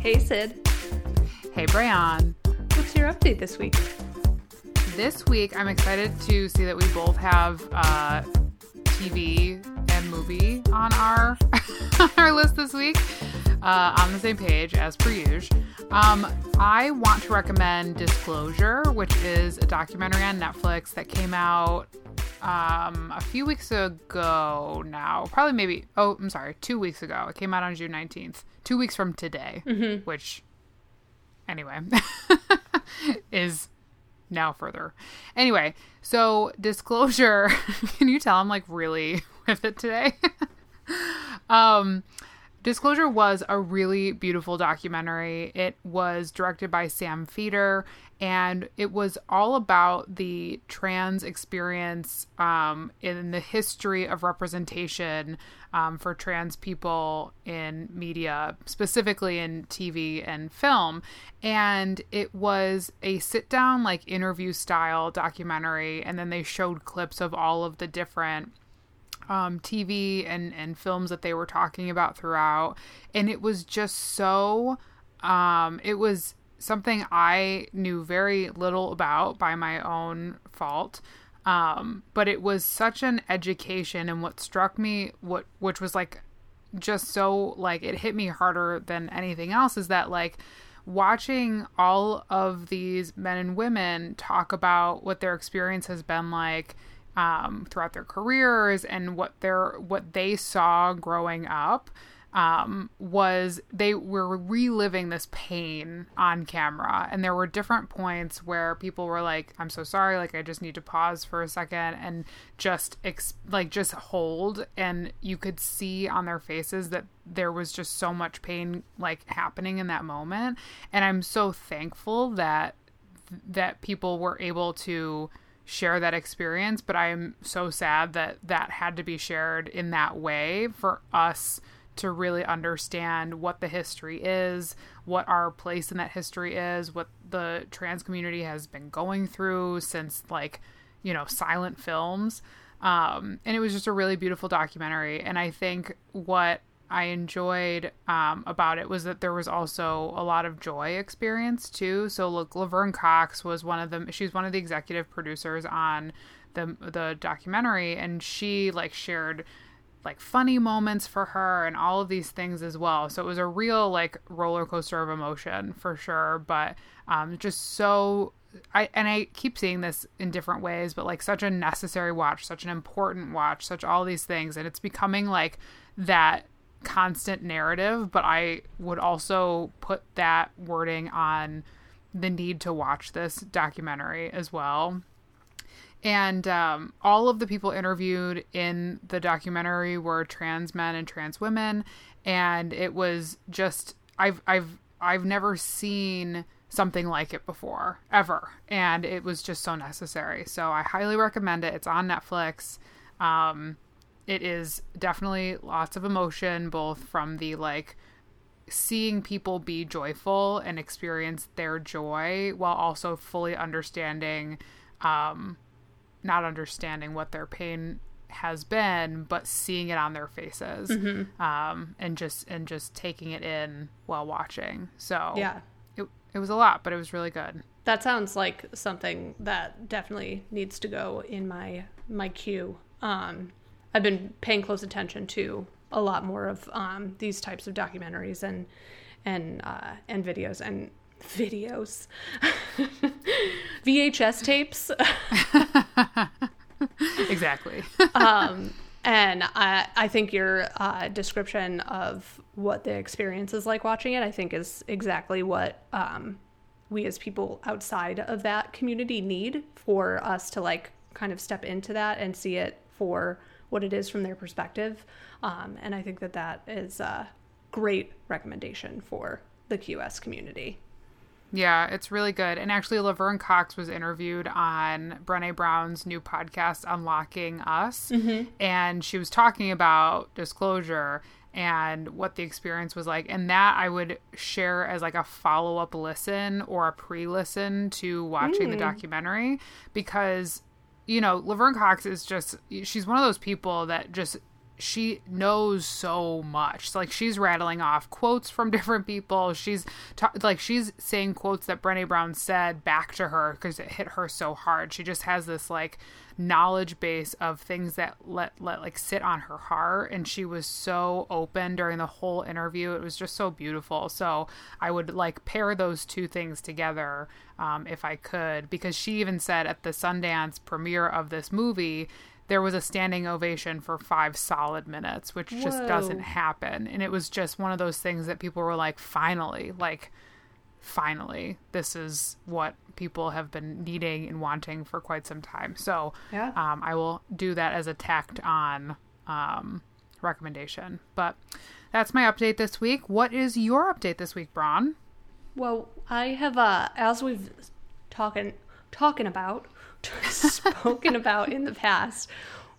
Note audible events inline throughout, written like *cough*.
Hey, Sid. Hey, Brian. What's your update this week? This week, I'm excited to see that we both have uh, TV and movie on our *laughs* our list this week, uh, on the same page as per usual. Um, I want to recommend Disclosure, which is a documentary on Netflix that came out um, a few weeks ago now. Probably maybe, oh, I'm sorry, two weeks ago. It came out on June 19th. Two weeks from today, which, anyway, *laughs* is now further. Anyway, so Disclosure, *laughs* can you tell I'm like really *laughs* with it today? um, Disclosure was a really beautiful documentary. It was directed by Sam Feder, and it was all about the trans experience um, in the history of representation um, for trans people in media, specifically in TV and film. And it was a sit down, like interview style documentary, and then they showed clips of all of the different um, TV and, and films that they were talking about throughout. And it was just so, um, it was something I knew very little about by my own fault. Um, but it was such an education. And what struck me, what, which was like just so, like, it hit me harder than anything else is that, like, watching all of these men and women talk about what their experience has been like um, throughout their careers and what their what they saw growing up um, was they were reliving this pain on camera. And there were different points where people were like i'm so sorry like i just need to pause for a second and just ex- like just hold. And you could see on their faces that there was just so much pain like happening in that moment. And i'm so thankful that that people were able to share that experience. But i am so sad that that had to be shared in that way for us to really understand what the history is, what our place in that history is, what the trans community has been going through since like, you know, silent films. Um, and it was just a really beautiful documentary. And I think what I enjoyed um, about it was that there was also a lot of joy experience too. So look, Laverne Cox was one of them. She's one of the executive producers on the the documentary, and she like shared like funny moments for her and all of these things as well. So it was a real like roller coaster of emotion for sure, but um, just so I and I keep seeing this in different ways, but like such a necessary watch, such an important watch, such all these things, and it's becoming like that constant narrative. But I would also put that wording on the need to watch this documentary as well and um, all of the people interviewed in the documentary were trans men and trans women, and it was just I've I've I've never seen something like it before ever, and it was just so necessary. So I highly recommend it. It's on Netflix. Um, it is definitely lots of emotion, both from the like seeing people be joyful and experience their joy while also fully understanding um, not understanding what their pain has been, but seeing it on their faces, Mm-hmm. um, and just and just taking it in while watching. So Yeah. it it was a lot, but it was really good. That sounds like something that definitely needs to go in my my queue. Um, I've been paying close attention to a lot more of um, these types of documentaries and and uh, and videos and videos, *laughs* VHS tapes. *laughs* exactly. um, and I, I think your uh, description of what the experience is like watching it, I think, is exactly what um, we as people outside of that community need for us to like kind of step into that and see it for what it is from their perspective. Um, and I think that that is a great recommendation for the QS community. Yeah, it's really good. And actually, Laverne Cox was interviewed on Brene Brown's new podcast, Unlocking Us. Mm-hmm. And she was talking about disclosure and what the experience was like. And that I would share as like a follow up listen or a pre listen to watching the mm. documentary because, you know, Laverne Cox is just, she's one of those people that just she knows so much. Like she's rattling off quotes from *laughs* different people. She's ta- like she's saying quotes that Brené Brown said back to her because it hit her so hard. She just has this like knowledge base of things that let let like sit on her heart and she was so open during the whole interview it was just so beautiful so i would like pair those two things together um, if i could because she even said at the sundance premiere of this movie there was a standing ovation for five solid minutes which just doesn't happen. And it was just one of those things that people were like finally like finally this is what people have been needing and wanting for quite some time. So Yeah. um, i will do that as a tacked on um, recommendation. But that's my update this week. What is your update this week braun Well, I have, uh, as we've talking talking about, *laughs* spoken about in the past,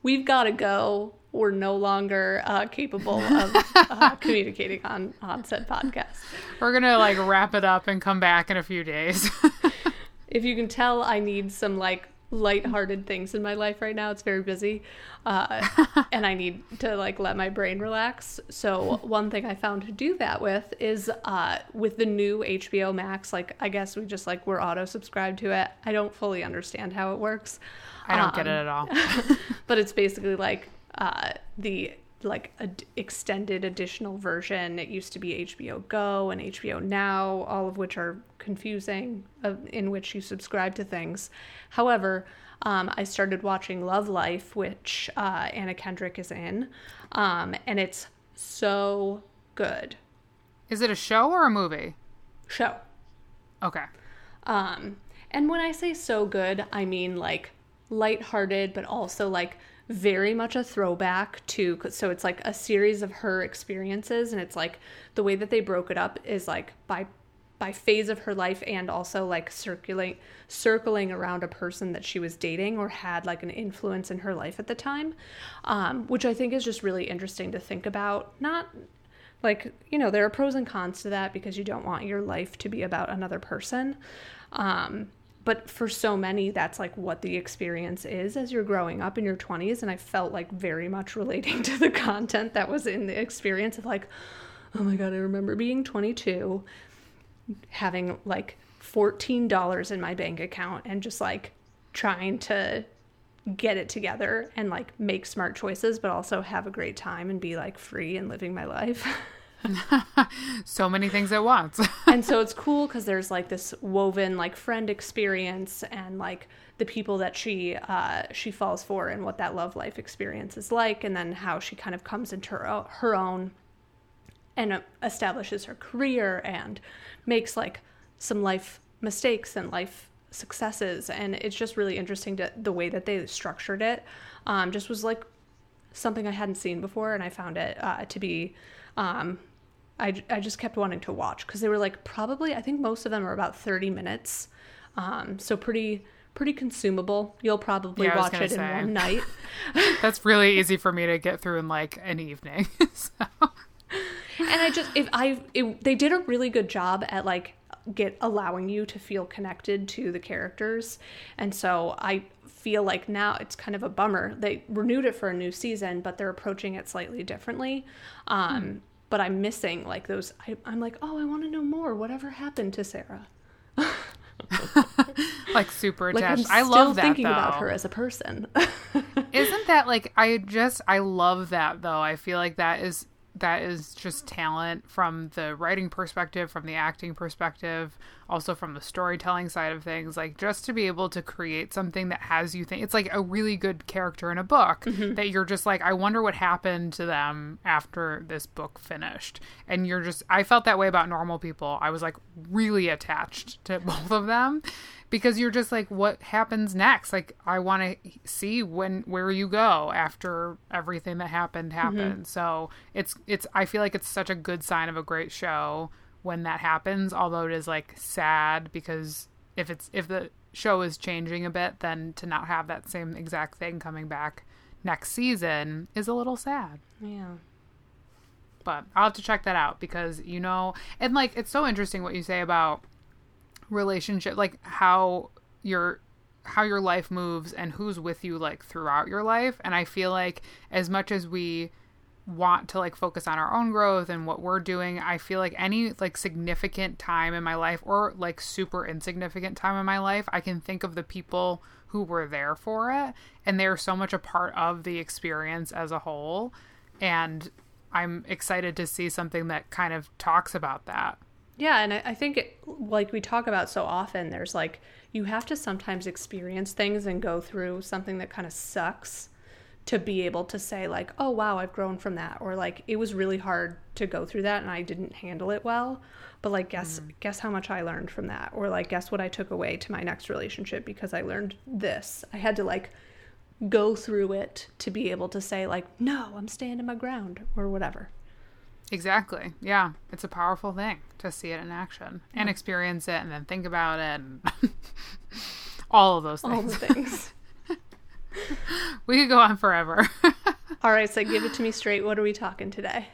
we've got to go. We're no longer uh, capable of uh, *laughs* communicating on on said podcast. we're gonna like wrap it up and come back in a few days *laughs* If you can tell, I need some like lighthearted things in my life right now. It's very busy, uh, *laughs* and I need to like let my brain relax. So *laughs* one thing I found to do that with is uh, with the new HBO Max. Like I guess we just like we're auto subscribed to it. I don't fully understand how it works. i don't get Um, it at all *laughs* but it's basically like uh, the like ad- extended additional version. It used to be HBO Go and HBO Now, all of which are confusing uh, in which you subscribe to things. However, um, I started watching Love Life, which uh, Anna Kendrick is in, um, and it's so good. is it a show or a movie Show. okay Um, and when I say so good, I mean like lighthearted, but also like very much a throwback to. So it's like a series of her experiences, and it's like the way that they broke it up is like by by phase of her life and also like circulating circling around a person that she was dating or had like an influence in her life at the time um, which i think is just really interesting to think about not like you know there are pros and cons to that because you don't want your life to be about another person um, but for so many that's like what the experience is as you're growing up in your 20s and i felt like very much relating to the content that was in the experience of like oh my god i remember being 22 having like $14 in my bank account and just like trying to get it together and like make smart choices but also have a great time and be like free and living my life *laughs* *laughs* so many things at once. *laughs* And so it's cool because there's like this woven like friend experience and like the people that she uh, she falls for and what that love life experience is like and then how she kind of comes into her, her own and uh, establishes her career and makes like some life mistakes and life successes. And it's just really interesting to the way that they structured it um, just was like something i hadn't seen before and i found it uh, to be um, I, I just kept wanting to watch because they were like probably i think most of them are about 30 minutes. Um, so pretty pretty consumable. You'll probably Yeah, watch it in one night. *laughs* That's really easy for me to get through in like an evening *laughs* so. And I just if I it, they did a really good job at like get allowing you to feel connected to the characters, and so I feel like now it's kind of a bummer. They renewed it for a new season, but they're approaching it slightly differently. Um, But I'm missing like those. I, I'm like, oh, I want to know more. Whatever happened to Sarah? *laughs* like super Like attached. I'm I love that thinking though. about her as a person. *laughs* Isn't that like I just I love that though. I feel like that is that is just talent from the writing perspective, from the acting perspective, also from the storytelling side of things. Like just to be able to create something that has you think it's like a really good character in a book mm-hmm. that you're just like, I wonder what happened to them after this book finished. And you're just I felt that way about normal people. I was like really attached to *laughs* both of them because you're just like what happens next? Like i want to see when where you go after everything that happened mm-hmm. happened. So it's it's i feel like it's such a good sign of a great show when that happens although it is like sad because if it's if the show is changing a bit then to not have that same exact thing coming back next season is a little sad. Yeah. but I'll have to check that out because you know, and like it's so interesting what you say about relationship, like how your how your life moves and who's with you like throughout your life. And I feel like as much as we want to like focus on our own growth and what we're doing, I feel like any like significant time in my life or like super insignificant time in my life, I can think of the people who were there for it and they're so much a part of the experience as a whole. And I'm excited to see something that kind of talks about that. Yeah, and I, I think, it, like we talk about so often, there's like, you have to sometimes experience things and go through something that kind of sucks to be able to say like oh wow i've grown from that or like it was really hard to go through that and i didn't handle it well but like guess mm. guess how much i learned from that? Or like guess what i took away to my next relationship because i learned this. I had to like go through it to be able to say like no i'm staying standing my ground or whatever exactly yeah it's a powerful thing to see it in action and experience it and then think about it and *laughs* all of those things all the things *laughs* we could go on forever. *laughs* All right, so give it to me straight. What are we talking today?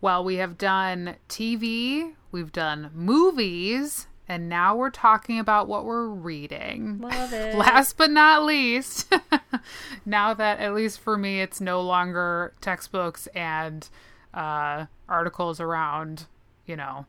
Well, we have done TV, we've done movies, and now we're talking about what we're reading. Love it. Last but not least, now that at least for me, it's no longer textbooks and uh, articles around, you know,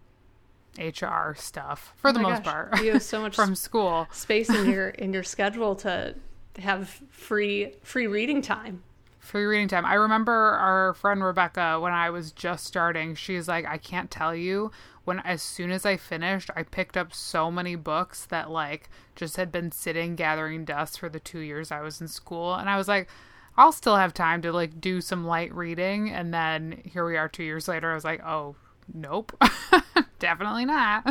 HR stuff for oh the most gosh. part. You have so *laughs* much from school space in your *laughs* in your schedule to have free free reading time free reading time. I remember our friend Rebecca when I was just starting. She's like, I can't tell you when as soon as I finished, I picked up so many books that like just had been sitting gathering dust for the 2 years I was in school and I was like I'll still have time to like do some light reading and then here we are 2 years later I was like, "Oh, nope. *laughs* Definitely not."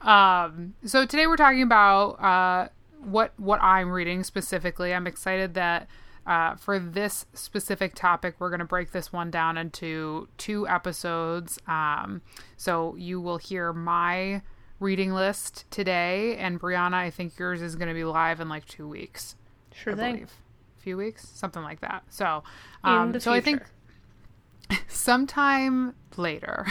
Um so today we're talking about uh what what I'm reading specifically. I'm excited that uh, for this specific topic, we're going to break this one down into two episodes. Um, so you will hear my reading list today, and Brianna, I think yours is going to be live in like two weeks. Sure I thing. Believe. A few weeks, something like that. So, um, so I think *laughs* sometime later.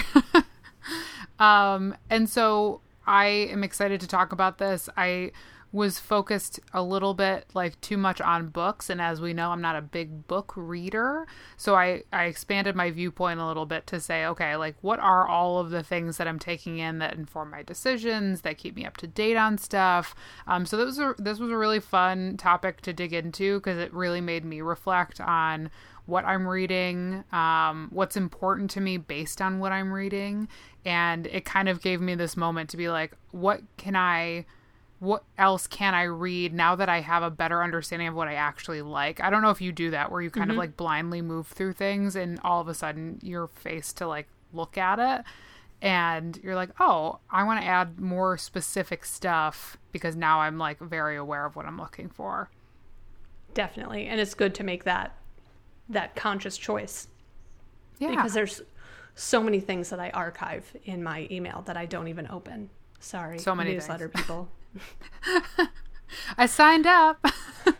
*laughs* um, and so I am excited to talk about this. I was focused a little bit like too much on books and as we know I'm not a big book reader so I I expanded my viewpoint a little bit to say okay like what are all of the things that I'm taking in that inform my decisions that keep me up to date on stuff um so this was a, this was a really fun topic to dig into because it really made me reflect on what I'm reading, um, what's important to me based on what I'm reading. And it kind of gave me this moment to be like, what can I what else can I read now that I have a better understanding of what I actually like? I don't know if you do that where you kind mm-hmm. of like blindly move through things and all of a sudden you're faced to like look at it and you're like, "Oh, I want to add more specific stuff because now I'm like very aware of what I'm looking for." Definitely. And it's good to make that that conscious choice. Yeah. Because there's so many things that I archive in my email that I don't even open. Sorry. So many newsletter things. people. *laughs* I signed up.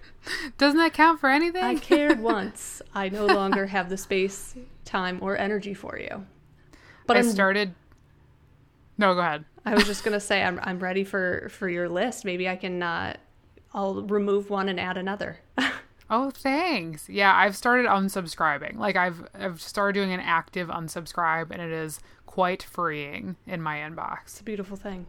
*laughs* Doesn't that count for anything? I cared *laughs* once. I no longer have the space, time, or energy for you. But I I'm, started. No, go ahead. I was just gonna say I'm I'm ready for for your list. Maybe I can. Uh, I'll remove one and add another. oh, thanks. Yeah, I've started unsubscribing. Like I've I've started doing an active unsubscribe, and it is quite freeing in my inbox. It's a beautiful thing.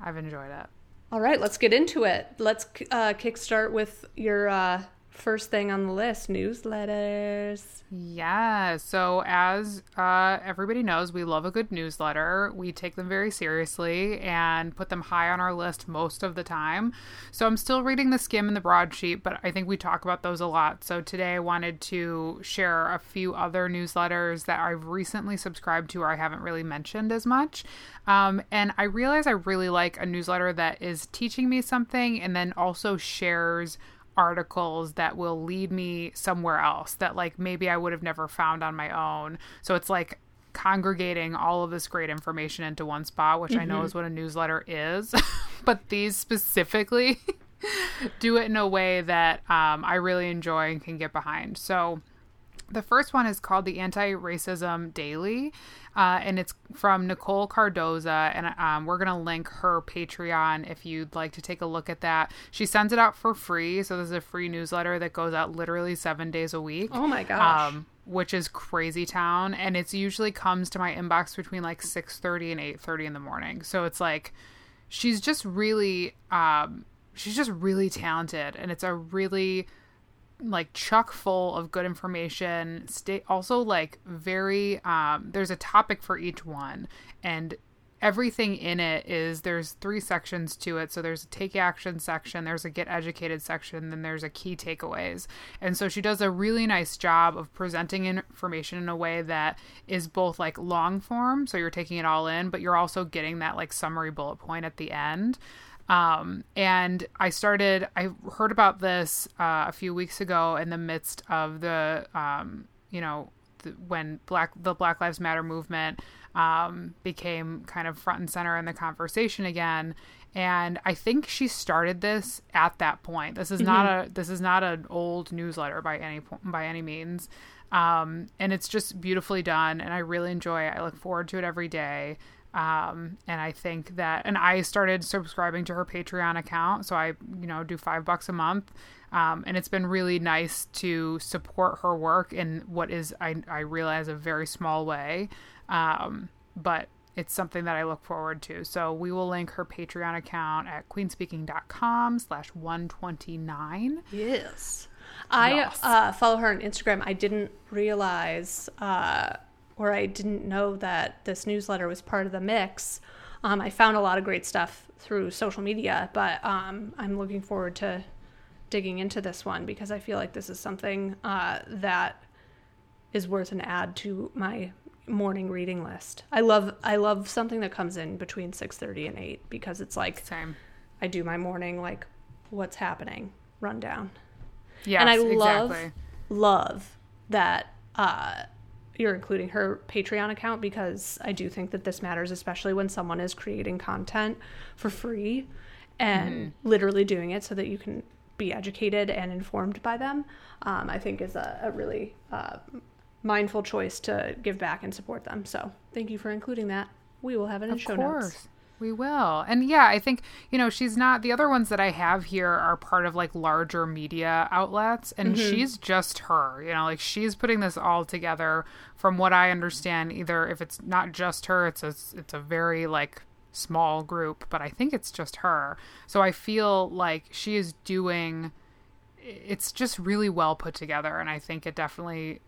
I've enjoyed it. All right, let's get into it. Let's uh, kickstart with your uh, first thing on the list newsletters. Yeah. So, as uh, everybody knows, we love a good newsletter. We take them very seriously and put them high on our list most of the time. So, I'm still reading the skim and the broadsheet, but I think we talk about those a lot. So, today I wanted to share a few other newsletters that I've recently subscribed to or I haven't really mentioned as much. Um, and I realize I really like a newsletter that is teaching me something and then also shares articles that will lead me somewhere else that like maybe I would have never found on my own. So it's like congregating all of this great information into one spot, which mm-hmm. I know mm-hmm. is what a newsletter is. *laughs* but these specifically *laughs* do it in a way that um, I really enjoy and can get behind. So the first one is called the Anti Racism Daily, uh, and it's from Nicole Cardoza. And um, we're going to link her Patreon if you'd like to take a look at that. She sends it out for free. So, there's a free newsletter that goes out literally seven days a week. Oh my gosh. Um, which is Crazy Town, and it's usually comes to my inbox between like six thirty and eight thirty in the morning. So it's like she's just really um, she's just really talented, and it's a really like chuck full of good information. Stay also like very um there's a topic for each one and everything in it is there's three sections to it. So there's a take action section there's a get educated section then there's a key takeaways. And so she does a really nice job of presenting information in a way that is both like long form so you're taking it all in but you're also getting that like summary bullet point at the end um, and I started, I heard about this uh, a few weeks ago in the midst of the, um, you know, the, when Black the Black Lives Matter movement um, became kind of front and center in the conversation again. And I think she started this at that point. This is mm-hmm. not a this is not an old newsletter by any by any means. Um, and it's just beautifully done, and I really enjoy it. I look forward to it every day. Um, and I think that, and I started subscribing to her Patreon account. So I, you know, do five bucks a month. Um, and it's been really nice to support her work in what is, I, I realize, a very small way. Um, but it's something that I look forward to. So we will link her Patreon account at queenspeaking.com slash 129. Yes. I yes. Uh, follow her on Instagram. I didn't realize uh, or I didn't know that this newsletter was part of the mix. Um, I found a lot of great stuff through social media, but um, I'm looking forward to digging into this one because I feel like this is something uh, that is worth an add to my morning reading list. I love I love something that comes in between 6:30 and 8 because it's like Same. I do my morning like what's happening rundown. Yeah, and I love exactly. love that uh, you're including her Patreon account because I do think that this matters, especially when someone is creating content for free and mm-hmm. literally doing it so that you can be educated and informed by them. Um, I think is a, a really uh, mindful choice to give back and support them. So thank you for including that. We will have it in of show course. notes. We will. And yeah, I think, you know, she's not the other ones that I have here are part of like larger media outlets and mm-hmm. she's just her. You know, like she's putting this all together from what I understand either if it's not just her, it's a it's a very like small group, but I think it's just her. So I feel like she is doing it's just really well put together and I think it definitely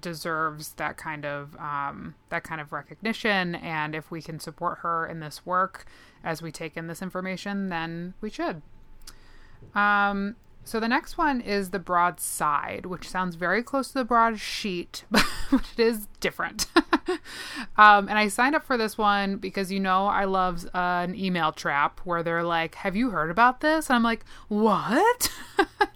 deserves that kind of um, that kind of recognition. And if we can support her in this work as we take in this information, then we should. Um, so the next one is the broadside, which sounds very close to the broadsheet, *laughs* but it is different. *laughs* um, and I signed up for this one because you know I love uh, an email trap where they're like, "Have you heard about this?" And I'm like, "What?" *laughs*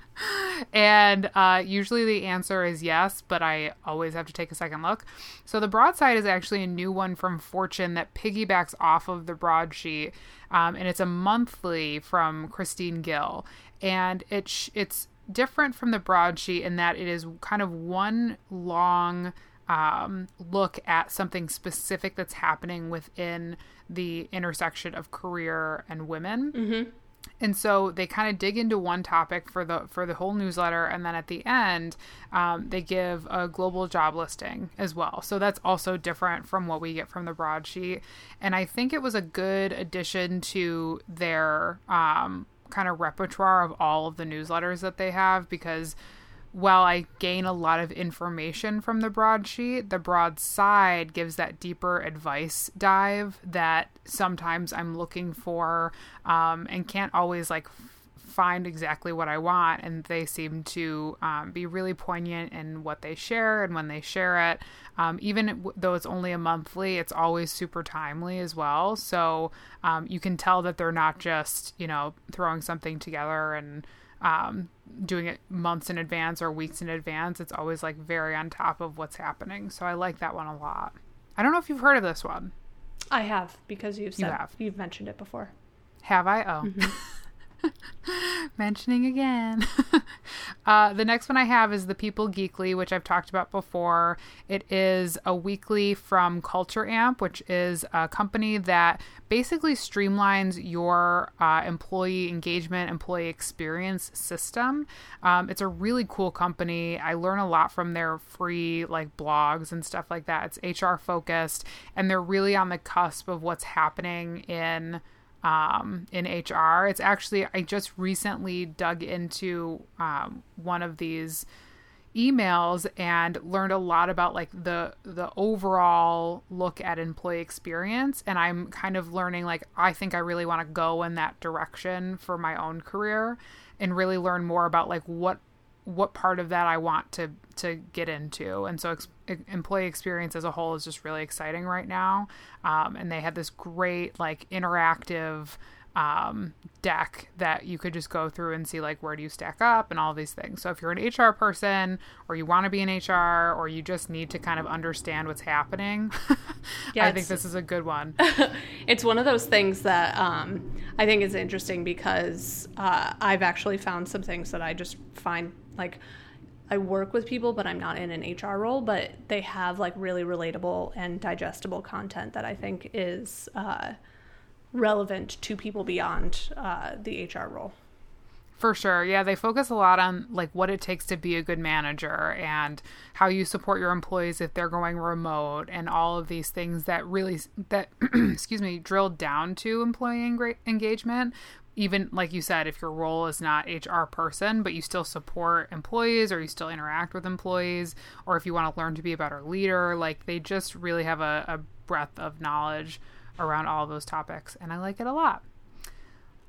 and uh, usually the answer is yes, but I always have to take a second look. So the broadside is actually a new one from Fortune that piggybacks off of the broadsheet, um, and it's a monthly from Christine Gill, and it's it's different from the broadsheet in that it is kind of one long um, look at something specific that's happening within the intersection of career and women. Mm-hmm and so they kind of dig into one topic for the for the whole newsletter and then at the end um, they give a global job listing as well. So that's also different from what we get from the broadsheet. And i think it was a good addition to their um, kind of repertoire of all of the newsletters that they have because while I gain a lot of information from the broadsheet, the broadside gives that deeper advice dive that sometimes I'm looking for um, and can't always like find exactly what I want. And they seem to um, be really poignant in what they share and when they share it. Um, even though it's only a monthly, it's always super timely as well. So um, you can tell that they're not just, you know, throwing something together and um, doing it months in advance or weeks in advance. It's always like very on top of what's happening. So I like that one a lot. I don't know if you've heard of this one. I have because you've said, you have. you've mentioned it before. Have I? Oh. Mm-hmm. *laughs* Mentioning again. *laughs* Uh, the next one I have is the People Geekly, which I've talked about before. It is a weekly from Culture Amp, which is a company that basically streamlines your uh, employee engagement, employee experience system. Um, it's a really cool company. I learn a lot from their free like blogs and stuff like that. It's HR focused, and they're really on the cusp of what's happening in um, in HR. It's actually I just recently dug into um, one of these emails and learned a lot about like the the overall look at employee experience and I'm kind of learning like I think I really want to go in that direction for my own career and really learn more about like what what part of that I want to to get into. And so ex- employee experience as a whole is just really exciting right now. Um, and they had this great like interactive um, deck that you could just go through and see like where do you stack up and all these things. So if you're an HR person or you want to be in HR or you just need to kind of understand what's happening, yeah, *laughs* I think this is a good one. *laughs* it's one of those things that um, I think is interesting because uh, I've actually found some things that I just find like I work with people, but I'm not in an HR role. But they have like really relatable and digestible content that I think is uh, relevant to people beyond uh, the HR role. For sure. Yeah, they focus a lot on like what it takes to be a good manager and how you support your employees if they're going remote and all of these things that really that *clears throat* excuse me, drill down to employee engagement, even like you said, if your role is not HR person, but you still support employees or you still interact with employees, or if you want to learn to be a better leader, like they just really have a, a breadth of knowledge around all those topics, and I like it a lot.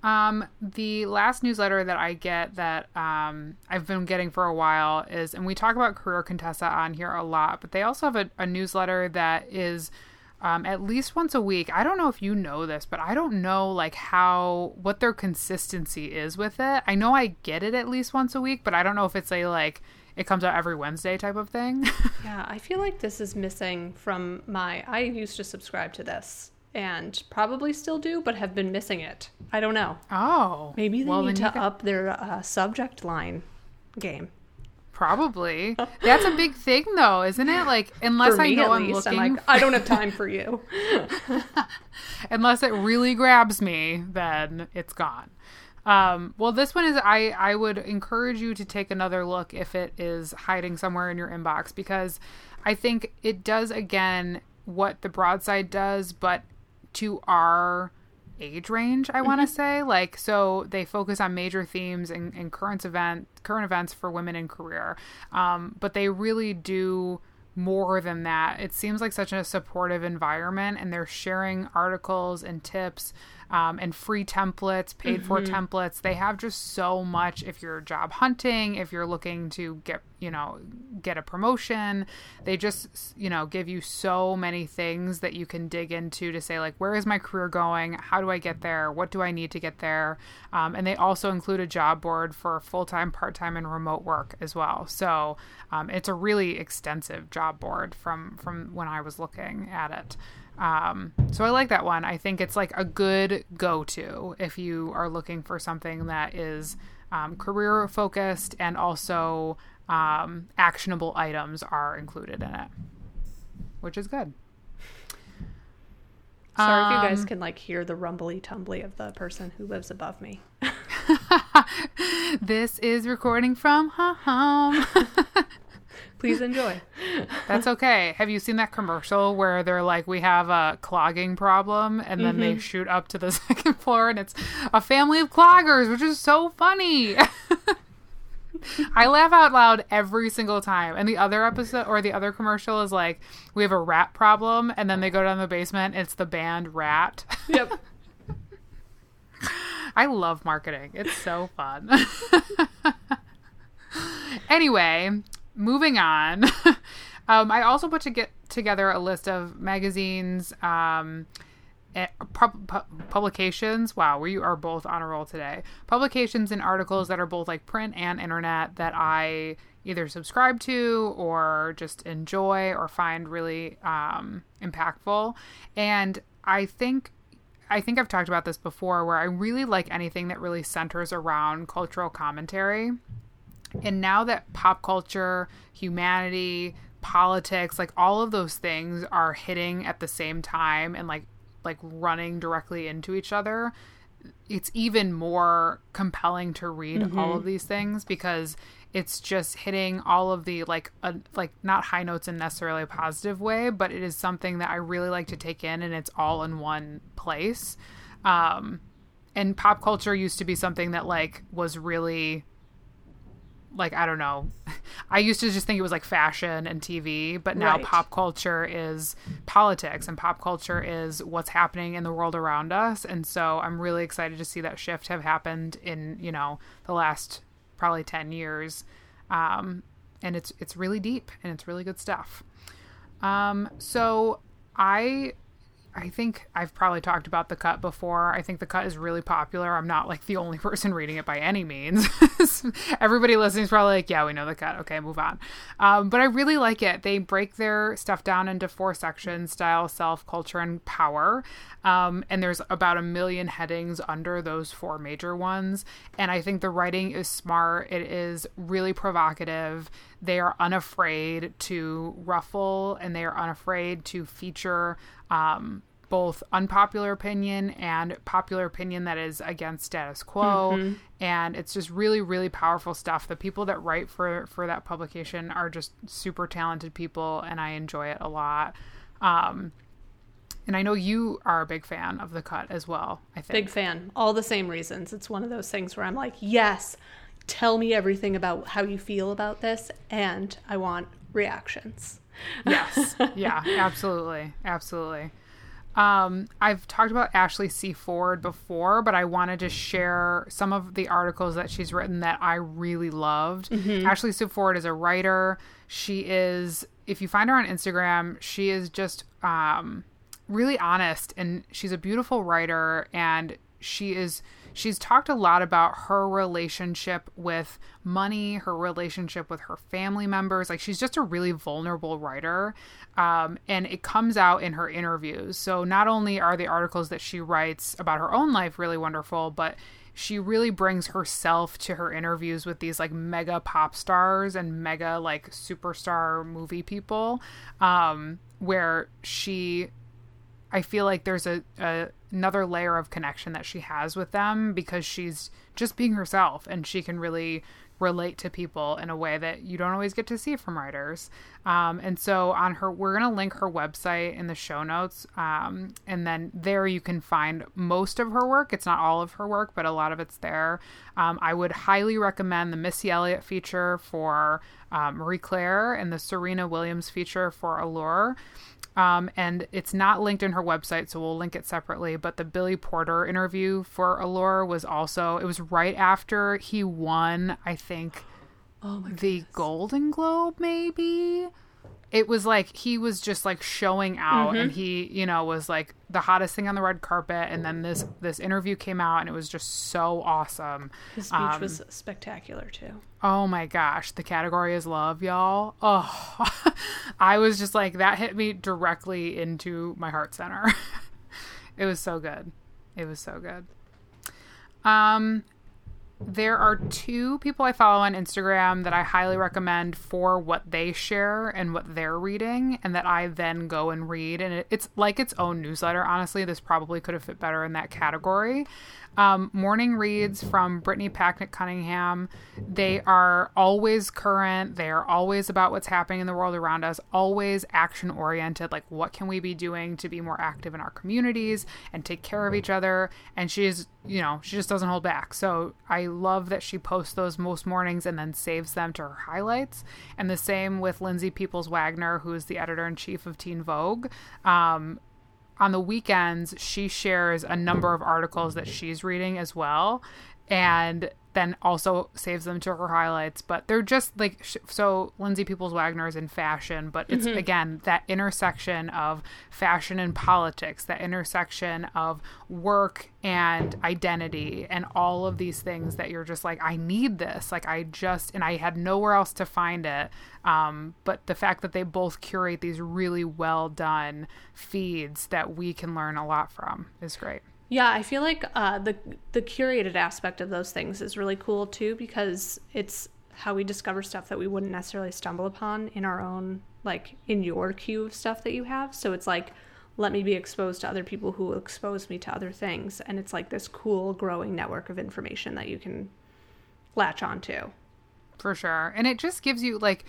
Um, the last newsletter that I get that um, I've been getting for a while is, and we talk about Career Contessa on here a lot, but they also have a, a newsletter that is um, at least once a week. I don't know if you know this, but I don't know like how what their consistency is with it. I know I get it at least once a week, but I don't know if it's a like it comes out every Wednesday type of thing. *laughs* yeah, I feel like this is missing from my. I used to subscribe to this and probably still do, but have been missing it. I don't know. Oh, maybe they well, need to can... up their uh, subject line game. Probably. That's a big thing, though, isn't it? Like, unless I know I'm looking, I'm like, I don't have time for you. *laughs* unless it really grabs me, then it's gone. Um, well, this one is I I would encourage you to take another look if it is hiding somewhere in your inbox because I think it does again what the broadside does, but to our age range i want to mm-hmm. say. Like so they focus on major themes and, and current event current events for women in career. Um, but they really do more than that. It seems like such a supportive environment and they're sharing articles and tips um, and free templates, paid for mm-hmm. templates. They have just so much. If you're job hunting, if you're looking to get, you know, get a promotion, they just, you know, give you so many things that you can dig into to say, like, where is my career going? How do I get there? What do I need to get there? Um, and they also include a job board for full time, part time, and remote work as well. So um, it's a really extensive job board from from when I was looking at it. Um, so I like that one. I think it's like a good go to if you are looking for something that is um, career focused and also um, actionable items are included in it, which is good. Sorry if you guys um, can like hear the rumbly tumbly of the person who lives above me. *laughs* this is recording from home. *laughs* Please enjoy. That's okay. Have you seen that commercial where they're like, we have a clogging problem, and then mm-hmm. they shoot up to the *laughs* second floor, and it's a family of cloggers, which is so funny. I laugh out loud every single time. And the other episode or the other commercial is like, we have a rat problem, and then they go down the basement. It's the band Rat. Yep. *laughs* I love marketing. It's so fun. *laughs* anyway, moving on. *laughs* um, I also put to get together a list of magazines, um, eh, publications. Wow, we are both on a roll today. Publications and articles that are both like print and internet that I either subscribe to or just enjoy or find really um, impactful. And I think I think I've talked about this before where I really like anything that really centers around cultural commentary And now that pop culture, humanity, politics, like all of those things are hitting at the same time and like like running directly into each other, it's even more compelling to read mm-hmm. all of these things because it's just hitting all of the like uh, like not high notes in necessarily a positive way, but it is something that I really like to take in and it's all in one place. Um and pop culture used to be something that like was really like I don't know. *laughs* I used to just think it was like fashion and TV, but now right. pop culture is politics and pop culture is what's happening in the world around us. And so I'm really excited to see that shift have happened in, you know, the last probably 10 years. Um, and it's it's really deep and it's really good stuff. Um, so I I think I've probably talked about the cut before. I think the cut is really popular. I'm not like the only *laughs* person reading it by any means. *laughs* Everybody listening is probably like, yeah, we know the cut. Okay, move on. Um, but I really like it. They break their stuff down into four sections style, self, culture, and power. Um, and there's about a million headings under those four major ones. And I think the writing is smart, it is really provocative. They are unafraid to ruffle and they are unafraid to feature um, both unpopular opinion and popular opinion that is against status quo. Mm-hmm. and it's just really really powerful stuff. The people that write for for that publication are just super talented people and i enjoy it a lot. Um, and i know you are a big fan of the cut as well i think. Big fan. All the same reasons. It's one of those things where i'm like yes tell me everything about how you feel about this and i want reactions. Yes. *laughs* Yeah absolutely. Absolutely um, I've talked about Ashley C. Ford before, but I wanted to share some of the articles that she's written that I really loved. Mm-hmm. Ashley C. Ford is a writer. She is, if you find her on Instagram, she is just um, really honest and she's a beautiful writer and she is she's talked a lot about her relationship with money, her relationship with her family members. Like she's just a really vulnerable writer. Um, and it comes out in her interviews. So not only are the articles that she writes about her own life really wonderful, but she really brings herself to her interviews with these like mega pop stars and mega like superstar movie people um, where she I feel like there's a, a, another layer of connection that she has with them because she's just being herself and she can really relate to people in a way that you don't always get to see from writers. Um, and so on her, we're to link her website in the show notes. Um, and then there you can find most of her work. It's not all of her work, but a lot of it's there. Um, I would highly recommend the Missy Elliott feature for uh, Marie Claire and the Serena Williams feature for Allure. Um, and it's not linked in her website, so we'll link it separately. But the Billy Porter interview for Allure was also, it was right after he won, I think, oh the Golden Globe, maybe it was like he was just like showing out mm-hmm. and he you know was like the hottest thing on the red carpet. And then this this interview came out and it was just so awesome. His speech um, was spectacular too. Oh my gosh. The category is love y'all. Oh *laughs* i was just like that hit me directly into my heart center. *laughs* It was so good. It was so good. Um there are two people I follow on Instagram that I highly recommend for what they share and what they're reading, and that I then go and read. And it's like its own newsletter. Honestly, this probably could have fit better in that category. Um, morning reads from Brittany Packnett Cunningham. They are always current. They are always about what's happening in the world around us, always action oriented. Like, what can we be doing to be more active in our communities and take care of each other? And she's, you know, she just doesn't hold back. So I love that she posts those most mornings and then saves them to her highlights. And the same with Lindsay Peoples Wagner, who is the editor in chief of Teen Vogue. Um, on the weekends, she shares a number of articles that she's reading as well. And then also saves them to her highlights. But they're just like so. Lindsay Peoples Wagner is in fashion, but it's mm-hmm. again that intersection of fashion and politics, that intersection of work and identity, and all of these things that you're just like, I need this. Like I just and I had nowhere else to find it. Um, but the fact that they both curate these really well done feeds that we can learn a lot from is great. Yeah, I feel like uh, the the curated aspect of those things is really cool too because it's how we discover stuff that we wouldn't necessarily stumble upon in our own like in your queue of stuff that you have. So it's like let me be exposed to other people who expose me to other things and it's like this cool growing network of information that you can latch onto. For sure. And it just gives you like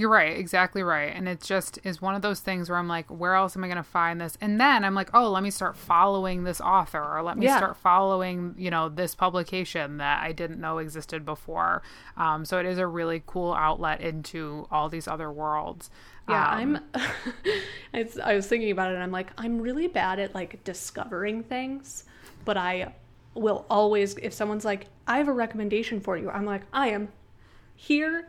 you're right, exactly right. And it just is one of those things where I'm like, where else am I going to find this? And then I'm like, oh, let me start following this author or let me Yeah. start following, you know, this publication that I didn't know existed before. Um, so it is a really cool outlet into all these other worlds. Yeah, Um, I'm. *laughs* it's, I was thinking about it, and I'm like, I'm really bad at like discovering things, but I will always, if someone's like, I have a recommendation for you, I'm like, I am here,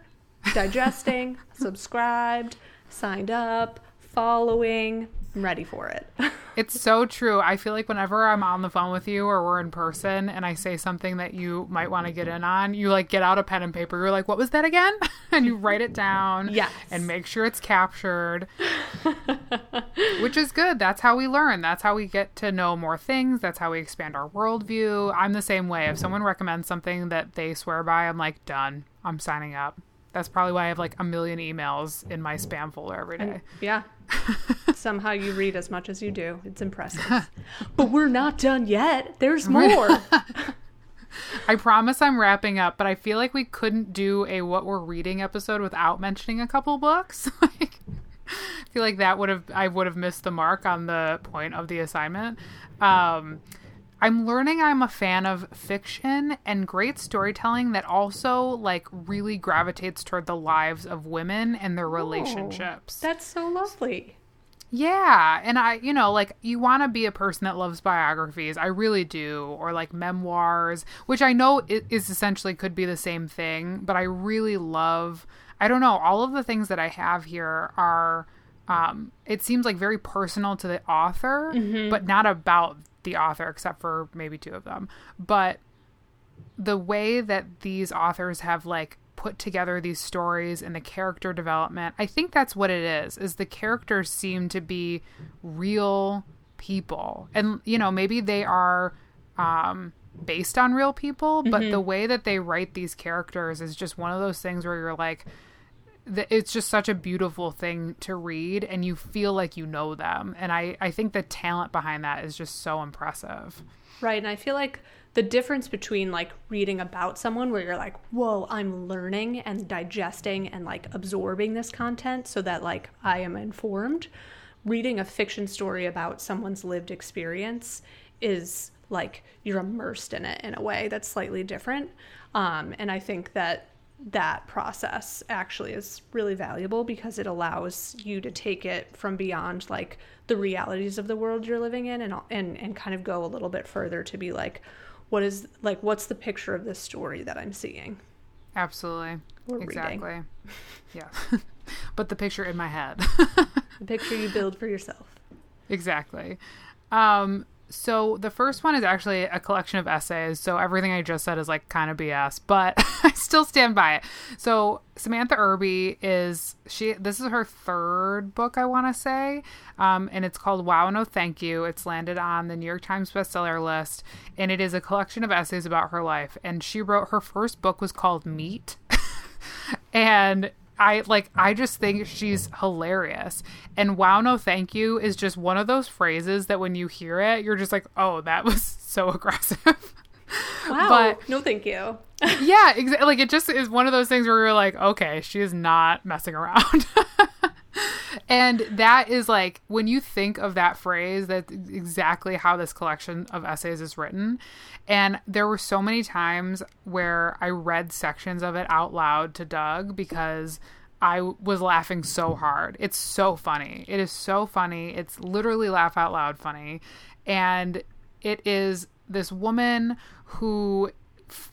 digesting, *laughs* subscribed, signed up, following, I'm ready for it. *laughs* It's so true. I feel like whenever I'm on the phone with you or we're in person and I say something that you might want to get in on, you like get out a pen and paper. You're like, what was that again? *laughs* and you write it down. Yes. And make sure it's captured. Which is good. That's how we learn. That's how we get to know more things. That's how we expand our worldview. I'm the same way. If someone recommends something that they swear by, I'm like, done. I'm signing up. That's probably why I have like a million emails in my spam folder every day. yeah. *laughs* Somehow you read as much as you do. It's impressive. *laughs* but we're not done yet. There's more. *laughs* I promise I'm wrapping up, but I feel like we couldn't do a what we're reading episode without mentioning a couple books. like, I feel like that would have I would have missed the mark on the point of the assignment. Um, I'm learning I'm a fan of fiction and great storytelling that also like really gravitates toward the lives of women and their relationships. That's so lovely. Yeah, and I, you know, like you want to be a person that loves biographies. I really do, or like memoirs, which I know is essentially could be the same thing, but I really love. I don't know, all of the things that I have here are um it seems like very personal to the author, but not about the author except for maybe two of them. But the way that these authors have like put together these stories and the character development i think that's what it is is the characters seem to be real people and you know maybe they are um based on real people but the way that they write these characters is just one of those things where you're like it's just such a beautiful thing to read and you feel like you know them and i i think the talent behind that is just so impressive Right. And I feel like the difference between like reading about someone where you're like, whoa, I'm learning and digesting and like absorbing this content so that like I am informed, reading a fiction story about someone's lived experience is like you're immersed in it in a way that's slightly different. Um, and I think that that process actually is really valuable because it allows you to take it from beyond like the realities of the world you're living in and and and kind of go a little bit further to be like what is like what's the picture of this story that I'm seeing? Absolutely. Or reading. exactly. *laughs* Yeah. *laughs* But the picture in my head. The picture you build for yourself. *laughs* Exactly. Um so the first one is actually a collection of essays so everything i just said is like kind of bs but *laughs* i still stand by it. So samantha irby is she this is her third book i want to say um, and it's called wow no thank you. It's landed on the new york times bestseller list and it is a collection of essays about her life and she wrote her first book was called meat *laughs* and I like I just think she's hilarious. And wow no thank you is just one of those phrases that when you hear it, you're just like, "Oh, that *laughs* was so aggressive." wow But- no thank you yeah, exactly. Like it just is one of those things where you're like, "Okay, she is not messing around." *laughs* and that is like when you think of that phrase, that's exactly how this collection of essays is written. And there were so many times where I read sections of it out loud to Doug because I was laughing so hard. It's so funny. It is so funny. It's literally laugh out loud funny. And it is this woman who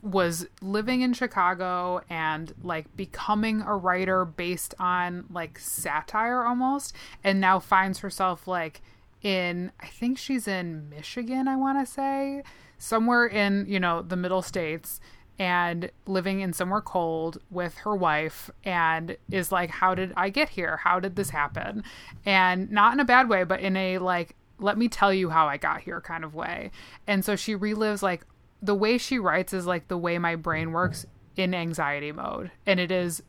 was living in Chicago and like becoming a writer based on like satire almost and now finds herself like in I think she's in Michigan I want to say somewhere in you know the middle states and living in somewhere cold with her wife and is like how did I get here? How did this happen? And not in a bad way but in a like let me tell you how I got here kind of way. And so she relives like the way she writes is like the way my brain works in anxiety mode. And it is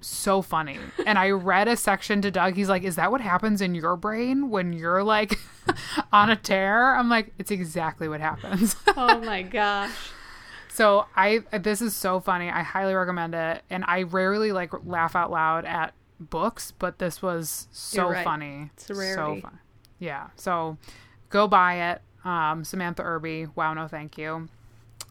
so funny. *laughs* And I read a section to Doug. He's like, Is that what happens in your brain when you're like *laughs* on a tear? I'm like, It's exactly what happens. *laughs* oh my gosh. So I this is so funny. I highly recommend it. And I rarely like laugh out loud at books, but this was so right. funny. It's. So fun. Yeah. So go buy it. Um, Samantha Irby. Wow, no thank you.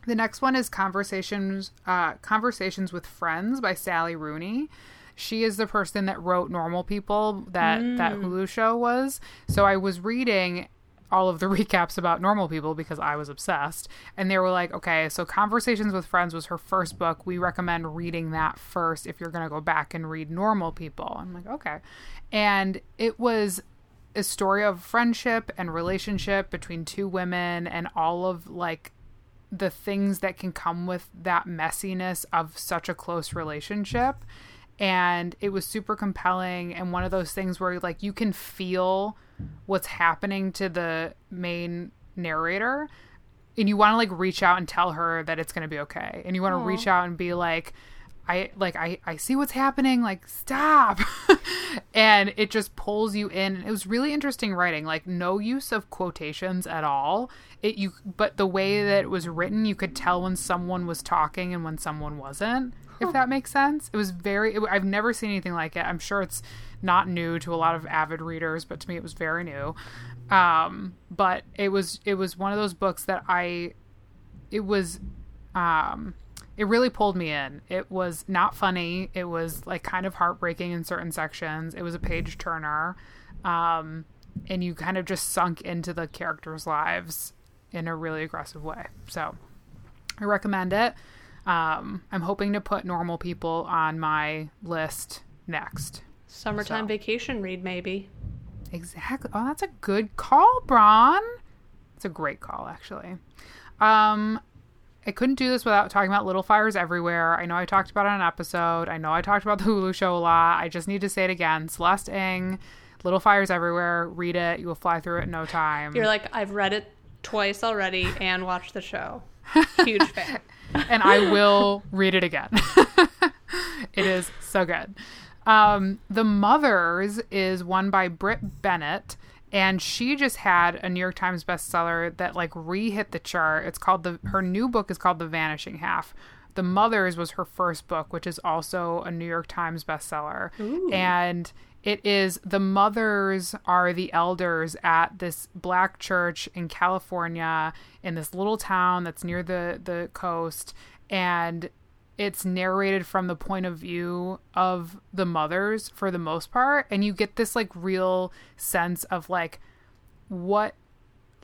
The next one is Conversations uh, Conversations with Friends by Sally Rooney. She is the person that wrote Normal People that that Hulu show was. So I was reading all of the *laughs* recaps about Normal People because I was obsessed. And they were like, okay, so Conversations with Friends was her first book. We recommend reading that first if you're going to go back and read Normal People. I'm like, okay. And it was a story of friendship and relationship between two women and all of like the things that can come with that messiness of such a close relationship. And it was super compelling and one of those things where like you can feel what's happening to the main narrator and you want to like reach out and tell her that it's going to be okay. And you want to reach out and be like I like I I see what's happening like stop. *laughs* And it just pulls you in. It was really interesting writing like no use of quotations at all. It you but the way that it was written you could tell when someone was talking and when someone wasn't if that makes sense. It was very it, I've never seen anything like it. I'm sure it's not new to a lot of avid readers but to me it was very new. Um but it was it was one of those books that I it was um it really pulled me in. It was not funny. It was like kind of heartbreaking in certain sections. It was a page turner. Um, and you kind of just sunk into the characters' lives in a really aggressive way. So I recommend it. Um, I'm hoping to put normal people on my list next. Summertime So. vacation read, maybe. Exactly. Oh, that's a good call, Braun. It's a great call, actually. Um, I couldn't do this without talking about Little Fires Everywhere. I know I talked about it on an episode. I know I talked about the Hulu show a lot. I just need to say it again. Celeste Ng, Little Fires Everywhere. Read it. You will fly through it in no time. You're like, I've read it twice already and watched the show. *laughs* Huge fan. and I will read it again. *laughs* it is so good. Um, the Mothers is one by Brit Bennett, and she just had a New York Times bestseller that like re-hit the chart. It's called the her new book is called The Vanishing Half. The Mothers was her first book, which is also a New York Times bestseller, and it is the mothers are the elders at this black church in California in this little town that's near the the coast and it's narrated from the point of view of the mothers for the most part and you get this like real sense of like what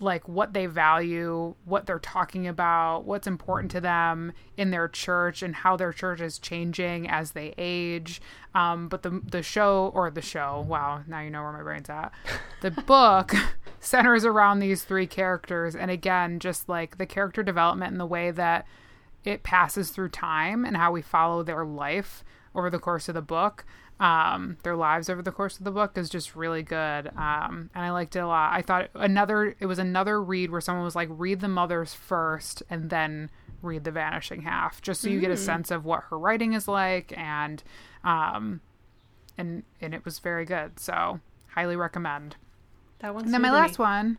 like what they value, what they're talking about, what's important to them in their church, and how their church is changing as they age. Um, but the the show or the show, wow, now you know where my brain's at. The *laughs* book centers around these three characters, and again, just like the character development and the way that it passes through time and how we follow their life over the course of the book. Um, their lives over the course of the book is just really good. Um, and i liked it a lot. I thought another it was another read where someone was like read the mothers first and then read the vanishing half just so you get a sense of what her writing is like and um, and and it was very good. So highly recommend. That one. and then my last one.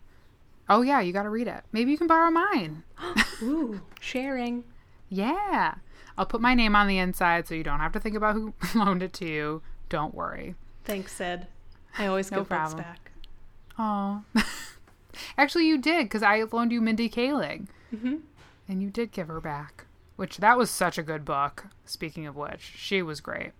Oh yeah you got to read it. Maybe you can borrow mine. *gasps* Ooh, sharing. Yeah. I'll put my name on the inside so you don't have to think about who *laughs* loaned it to you. Don't worry. Thanks, Sid. I always No give books problem. back. Oh. *laughs* Actually, you did because I loaned you Mindy Kaling. Mm-hmm. And you did give her back, which that was such a good book. Speaking of which, she was great.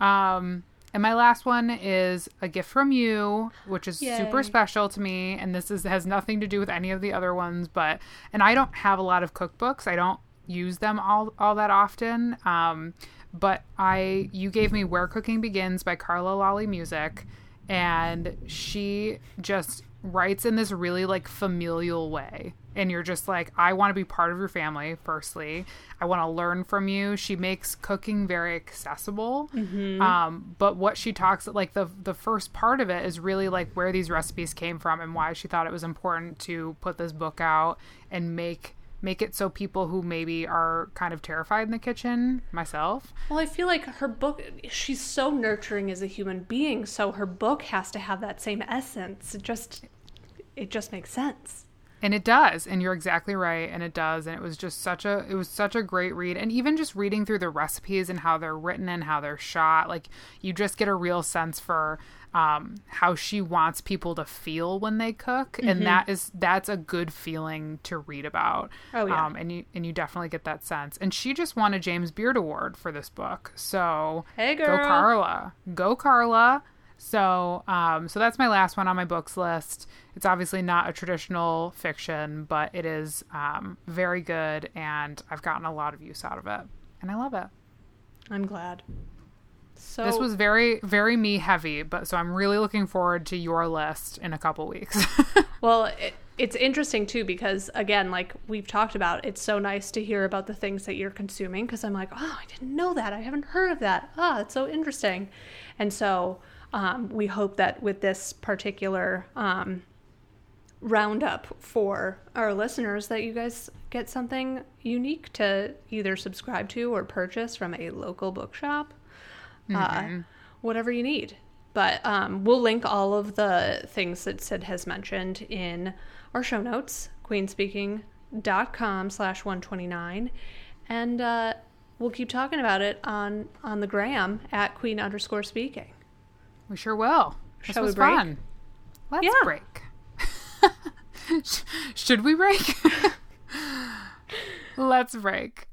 Um, and my last one is a gift from you, which is super special to me. And this is has nothing to do with any of the other ones, but and I don't have a lot of cookbooks. I don't use them all all that often. Um, but I you gave me Where Cooking Begins by Carla Lalli Music, and she just writes in this really like familial way. And you're just like i want to be part of your family firstly. I want to learn from you. She makes cooking very accessible. Um, but what she talks like the the first part of it is really like where these recipes came from and why she thought it was important to put this book out and make make it so people who maybe are kind of terrified in the kitchen, myself. Well, I feel like her book, she's so nurturing as a human being, so her book has to have that same essence. It just, it just makes sense. And it does, and you're exactly right, and it does, and it was just such a it was such a great read, and even just reading through the recipes and how they're written and how they're shot, like you just get a real sense for um, how she wants people to feel when they cook, mm-hmm. and that is that's a good feeling to read about. Oh yeah, um, and you and you definitely get that sense. And she just won a James Beard Award for this book, so hey girl, go Carla, go Carla. So, um, so that's my last one on my books list. It's obviously not a traditional fiction, but it is um, very good, and I've gotten a lot of use out of it, and I love it. I'm glad. So this was very, very me heavy, but so I'm really looking forward to your list in a couple weeks. *laughs* well, it, it's interesting too because again, like we've talked about, it's so nice to hear about the things that you're consuming because I'm like, oh, I didn't know that. I haven't heard of that. Ah, oh, it's so interesting, and so um, we hope that with this particular um, roundup for our listeners, that you guys get something unique to either subscribe to or purchase from a local bookshop, uh, mm-hmm. uh, whatever you need. But um, we'll link all of the things that Sid has mentioned in our show notes, queenspeaking.com slash 129. And uh, we'll keep talking about it on, on the gram at queen underscore speaking. We sure will. This Shall was we break? fun. Let's yeah. break. *laughs* Should we break? *laughs* Let's break.